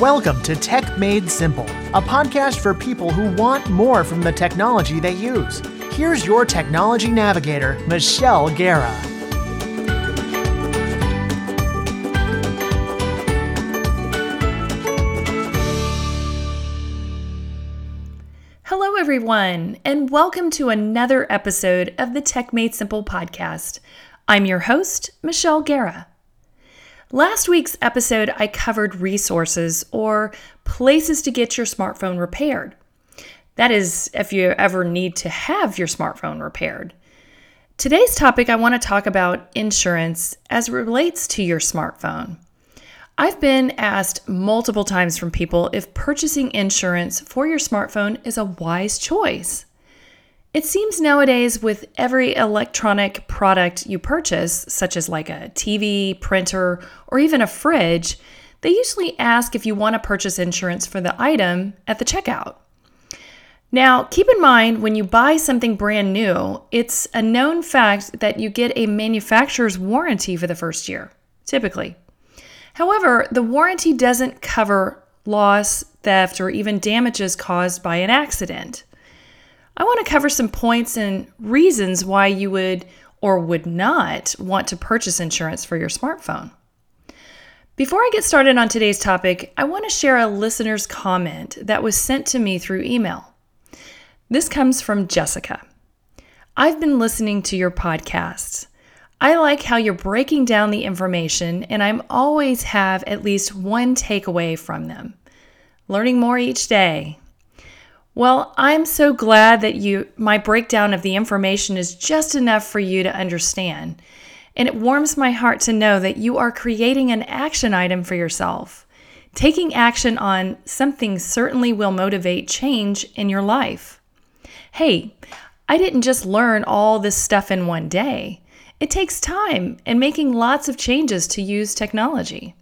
Welcome to Tech Made Simple, a podcast for people who want more from the technology they use. Here's your technology navigator, Michelle Guerra. Hello, everyone, and welcome to another episode of the Tech Made Simple podcast. I'm your host, Michelle Guerra. Last week's episode, I covered resources or places to get your smartphone repaired. That is, if you ever need to have your smartphone repaired. Today's topic, I want to talk about insurance as it relates to your smartphone. I've been asked multiple times from people if purchasing insurance for your smartphone is a wise choice. It seems nowadays with every electronic product you purchase, such as like a TV, printer, or even a fridge, they usually ask if you want to purchase insurance for the item at the checkout. Now, keep in mind when you buy something brand new, it's a known fact that you get a manufacturer's warranty for the first year, typically. However, the warranty doesn't cover loss, theft, or even damages caused by an accident. I want to cover some points and reasons why you would or would not want to purchase insurance for your smartphone. Before I get started on today's topic, I want to share a listener's comment that was sent to me through email. This comes from Jessica. I've been listening to your podcasts. I like how you're breaking down the information, and I'm always have at least one takeaway from them. Learning more each day. Well, I'm so glad that you my breakdown of the information is just enough for you to understand. And it warms my heart to know that you are creating an action item for yourself. Taking action on something certainly will motivate change in your life. Hey, I didn't just learn all this stuff in one day. It takes time and making lots of changes to use technology.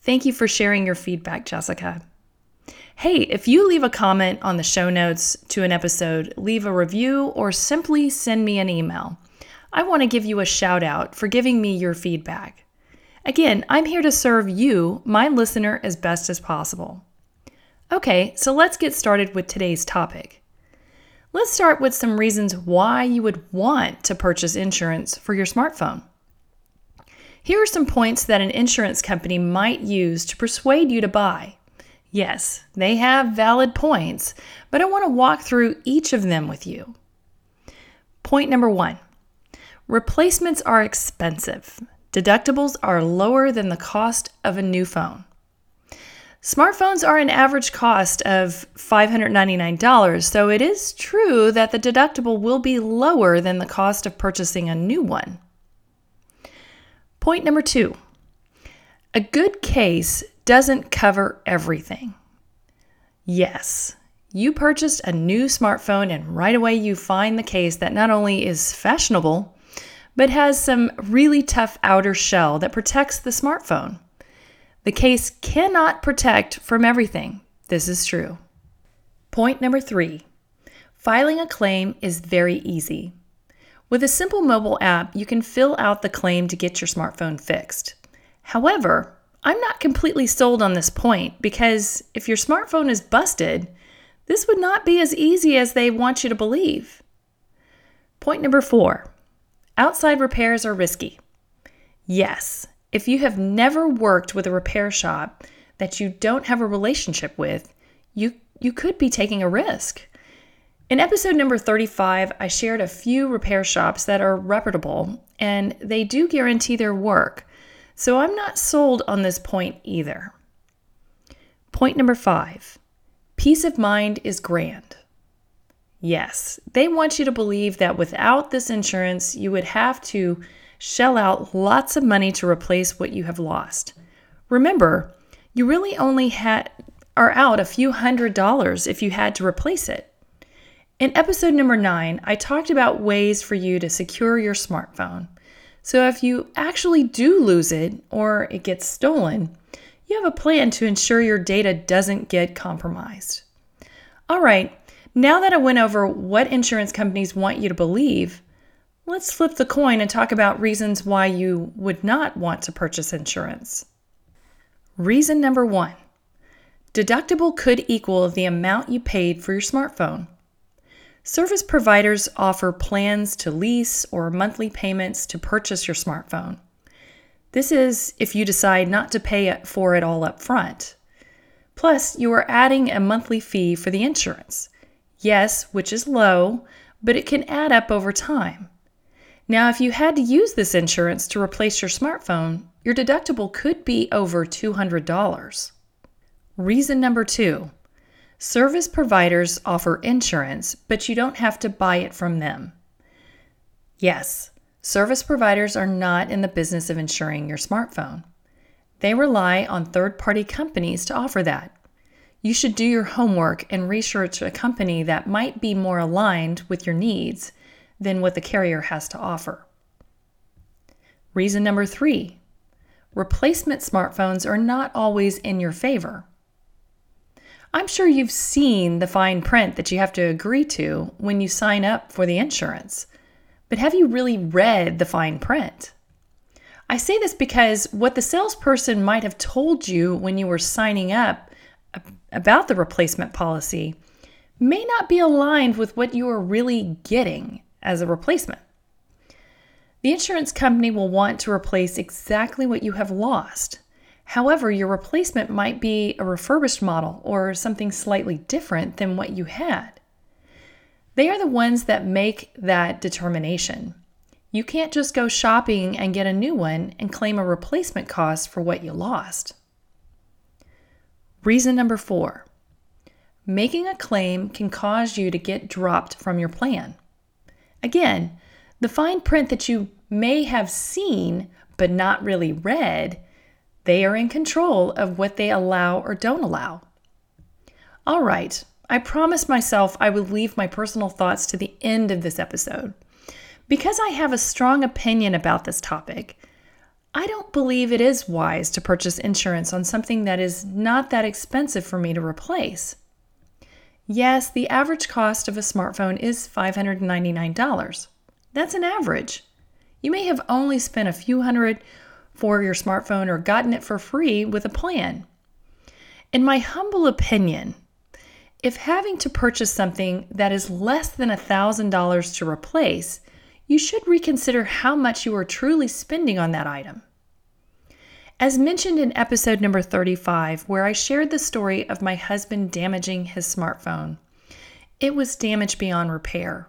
Thank you for sharing your feedback, Jessica. Hey, if you leave a comment on the show notes to an episode, leave a review, or simply send me an email, I want to give you a shout out for giving me your feedback. Again, I'm here to serve you, my listener, as best as possible. Okay, so let's get started with today's topic. Let's start with some reasons why you would want to purchase insurance for your smartphone. Here are some points that an insurance company might use to persuade you to buy. Yes, they have valid points, but I want to walk through each of them with you. Point number one replacements are expensive. Deductibles are lower than the cost of a new phone. Smartphones are an average cost of $599, so it is true that the deductible will be lower than the cost of purchasing a new one. Point number two a good case doesn't cover everything. Yes, you purchased a new smartphone, and right away you find the case that not only is fashionable, but has some really tough outer shell that protects the smartphone. The case cannot protect from everything. This is true. Point number three filing a claim is very easy. With a simple mobile app, you can fill out the claim to get your smartphone fixed. However, I'm not completely sold on this point because if your smartphone is busted, this would not be as easy as they want you to believe. Point number four outside repairs are risky. Yes, if you have never worked with a repair shop that you don't have a relationship with, you, you could be taking a risk. In episode number 35, I shared a few repair shops that are reputable and they do guarantee their work. So I'm not sold on this point either. Point number five peace of mind is grand. Yes, they want you to believe that without this insurance, you would have to shell out lots of money to replace what you have lost. Remember, you really only had are out a few hundred dollars if you had to replace it. In episode number 9, I talked about ways for you to secure your smartphone. So if you actually do lose it or it gets stolen, you have a plan to ensure your data doesn't get compromised. All right, now that I went over what insurance companies want you to believe, let's flip the coin and talk about reasons why you would not want to purchase insurance. Reason number one deductible could equal the amount you paid for your smartphone. Service providers offer plans to lease or monthly payments to purchase your smartphone. This is if you decide not to pay for it all up front. Plus, you are adding a monthly fee for the insurance. Yes, which is low, but it can add up over time. Now, if you had to use this insurance to replace your smartphone, your deductible could be over $200. Reason number two Service providers offer insurance, but you don't have to buy it from them. Yes, service providers are not in the business of insuring your smartphone. They rely on third party companies to offer that. You should do your homework and research a company that might be more aligned with your needs than what the carrier has to offer. Reason number three replacement smartphones are not always in your favor. I'm sure you've seen the fine print that you have to agree to when you sign up for the insurance. But have you really read the fine print? I say this because what the salesperson might have told you when you were signing up about the replacement policy may not be aligned with what you are really getting as a replacement. The insurance company will want to replace exactly what you have lost. However, your replacement might be a refurbished model or something slightly different than what you had. They are the ones that make that determination. You can't just go shopping and get a new one and claim a replacement cost for what you lost. Reason number four making a claim can cause you to get dropped from your plan. Again, the fine print that you may have seen but not really read they are in control of what they allow or don't allow. All right, I promised myself I would leave my personal thoughts to the end of this episode. Because I have a strong opinion about this topic, I don't believe it is wise to purchase insurance on something that is not that expensive for me to replace. Yes, the average cost of a smartphone is $599. That's an average. You may have only spent a few hundred for your smartphone or gotten it for free with a plan. In my humble opinion, if having to purchase something that is less than $1,000 to replace, you should reconsider how much you are truly spending on that item. As mentioned in episode number 35, where I shared the story of my husband damaging his smartphone, it was damaged beyond repair.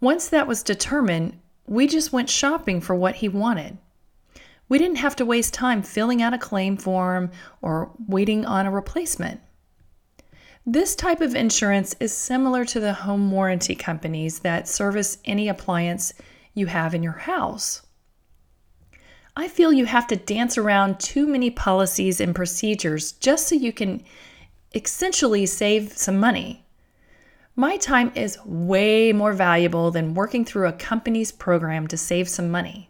Once that was determined, we just went shopping for what he wanted. We didn't have to waste time filling out a claim form or waiting on a replacement. This type of insurance is similar to the home warranty companies that service any appliance you have in your house. I feel you have to dance around too many policies and procedures just so you can essentially save some money. My time is way more valuable than working through a company's program to save some money.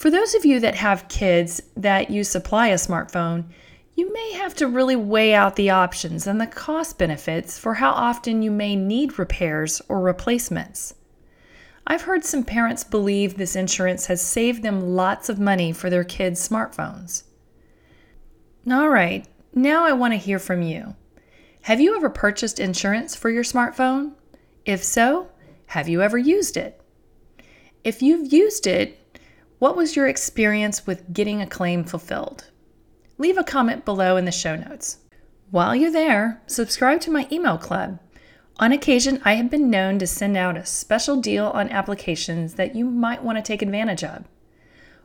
For those of you that have kids that you supply a smartphone, you may have to really weigh out the options and the cost benefits for how often you may need repairs or replacements. I've heard some parents believe this insurance has saved them lots of money for their kids' smartphones. All right, now I want to hear from you. Have you ever purchased insurance for your smartphone? If so, have you ever used it? If you've used it, what was your experience with getting a claim fulfilled? Leave a comment below in the show notes. While you're there, subscribe to my email club. On occasion, I have been known to send out a special deal on applications that you might want to take advantage of.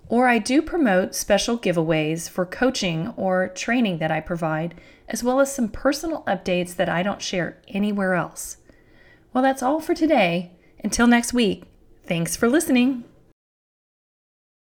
Or I do promote special giveaways for coaching or training that I provide, as well as some personal updates that I don't share anywhere else. Well, that's all for today. Until next week, thanks for listening.